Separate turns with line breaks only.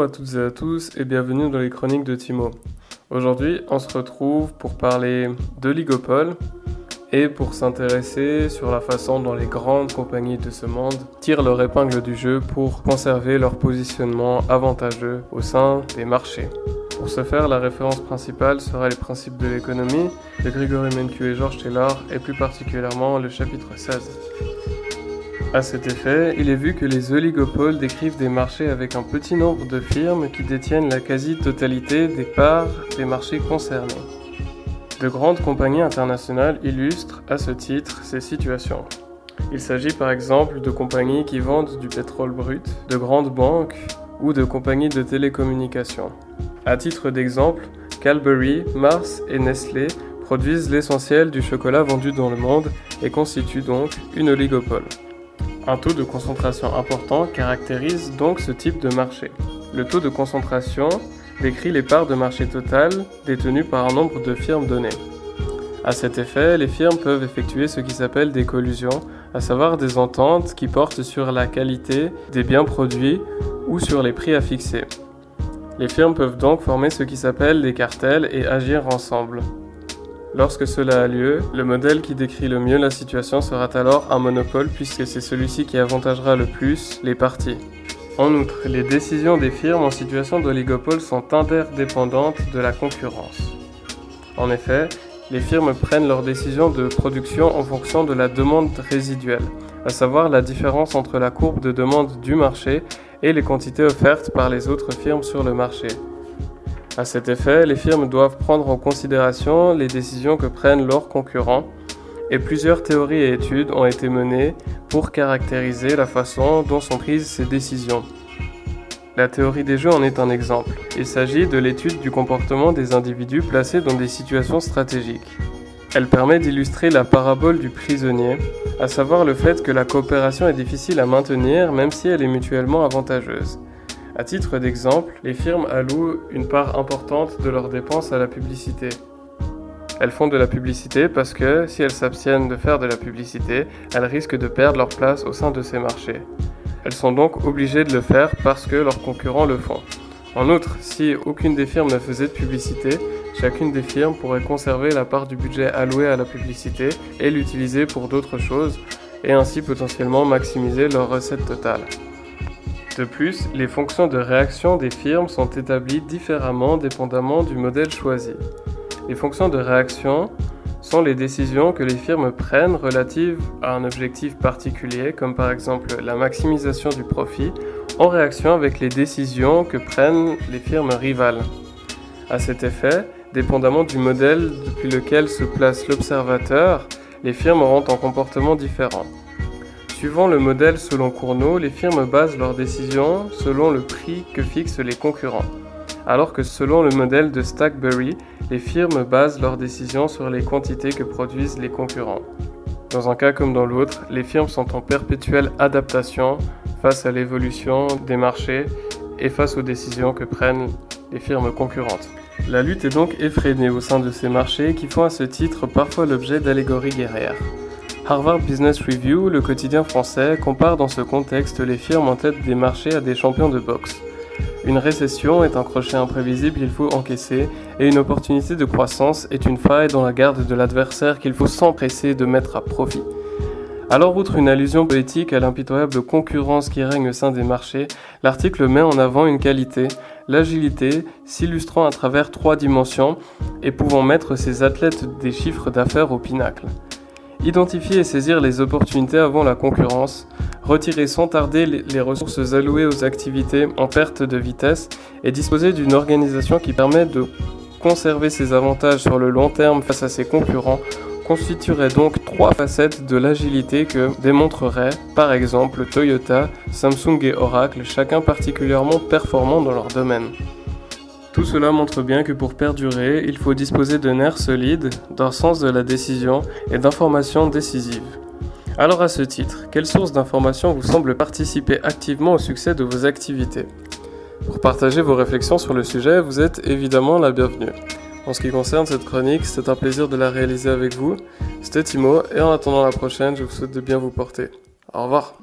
Bonjour à toutes et à tous et bienvenue dans les chroniques de Timo. Aujourd'hui, on se retrouve pour parler de Ligopole et pour s'intéresser sur la façon dont les grandes compagnies de ce monde tirent leur épingle du jeu pour conserver leur positionnement avantageux au sein des marchés. Pour ce faire, la référence principale sera les principes de l'économie de Grigory Mencu et Georges Taylor, et plus particulièrement le chapitre 16. À cet effet, il est vu que les oligopoles décrivent des marchés avec un petit nombre de firmes qui détiennent la quasi-totalité des parts des marchés concernés. De grandes compagnies internationales illustrent à ce titre ces situations. Il s'agit par exemple de compagnies qui vendent du pétrole brut, de grandes banques ou de compagnies de télécommunications. À titre d'exemple, Calbury, Mars et Nestlé produisent l'essentiel du chocolat vendu dans le monde et constituent donc une oligopole. Un taux de concentration important caractérise donc ce type de marché. Le taux de concentration décrit les parts de marché totales détenues par un nombre de firmes données. À cet effet, les firmes peuvent effectuer ce qui s'appelle des collusions, à savoir des ententes qui portent sur la qualité des biens produits ou sur les prix à fixer. Les firmes peuvent donc former ce qui s'appelle des cartels et agir ensemble. Lorsque cela a lieu, le modèle qui décrit le mieux la situation sera alors un monopole puisque c'est celui-ci qui avantagera le plus les parties. En outre, les décisions des firmes en situation d'oligopole sont interdépendantes de la concurrence. En effet, les firmes prennent leurs décisions de production en fonction de la demande résiduelle, à savoir la différence entre la courbe de demande du marché et les quantités offertes par les autres firmes sur le marché. À cet effet, les firmes doivent prendre en considération les décisions que prennent leurs concurrents et plusieurs théories et études ont été menées pour caractériser la façon dont sont prises ces décisions. La théorie des jeux en est un exemple. Il s'agit de l'étude du comportement des individus placés dans des situations stratégiques. Elle permet d'illustrer la parabole du prisonnier, à savoir le fait que la coopération est difficile à maintenir même si elle est mutuellement avantageuse. À titre d'exemple, les firmes allouent une part importante de leurs dépenses à la publicité. Elles font de la publicité parce que si elles s'abstiennent de faire de la publicité, elles risquent de perdre leur place au sein de ces marchés. Elles sont donc obligées de le faire parce que leurs concurrents le font. En outre, si aucune des firmes ne faisait de publicité, chacune des firmes pourrait conserver la part du budget alloué à la publicité et l'utiliser pour d'autres choses, et ainsi potentiellement maximiser leur recette totale. De plus, les fonctions de réaction des firmes sont établies différemment dépendamment du modèle choisi. Les fonctions de réaction sont les décisions que les firmes prennent relatives à un objectif particulier, comme par exemple la maximisation du profit, en réaction avec les décisions que prennent les firmes rivales. À cet effet, dépendamment du modèle depuis lequel se place l'observateur, les firmes auront un comportement différent. Suivant le modèle selon Cournot, les firmes basent leurs décisions selon le prix que fixent les concurrents, alors que selon le modèle de Stackberry, les firmes basent leurs décisions sur les quantités que produisent les concurrents. Dans un cas comme dans l'autre, les firmes sont en perpétuelle adaptation face à l'évolution des marchés et face aux décisions que prennent les firmes concurrentes. La lutte est donc effrénée au sein de ces marchés qui font à ce titre parfois l'objet d'allégories guerrières. Harvard Business Review, le quotidien français, compare dans ce contexte les firmes en tête des marchés à des champions de boxe. Une récession est un crochet imprévisible qu'il faut encaisser, et une opportunité de croissance est une faille dans la garde de l'adversaire qu'il faut s'empresser de mettre à profit. Alors, outre une allusion poétique à l'impitoyable concurrence qui règne au sein des marchés, l'article met en avant une qualité, l'agilité, s'illustrant à travers trois dimensions et pouvant mettre ses athlètes des chiffres d'affaires au pinacle. Identifier et saisir les opportunités avant la concurrence, retirer sans tarder les ressources allouées aux activités en perte de vitesse et disposer d'une organisation qui permet de conserver ses avantages sur le long terme face à ses concurrents constituerait donc trois facettes de l'agilité que démontreraient par exemple Toyota, Samsung et Oracle, chacun particulièrement performant dans leur domaine. Tout cela montre bien que pour perdurer, il faut disposer de nerfs solides, d'un sens de la décision et d'informations décisives. Alors à ce titre, quelles sources d'informations vous semblent participer activement au succès de vos activités? Pour partager vos réflexions sur le sujet, vous êtes évidemment la bienvenue. En ce qui concerne cette chronique, c'est un plaisir de la réaliser avec vous. C'était Timo, et en attendant la prochaine, je vous souhaite de bien vous porter. Au revoir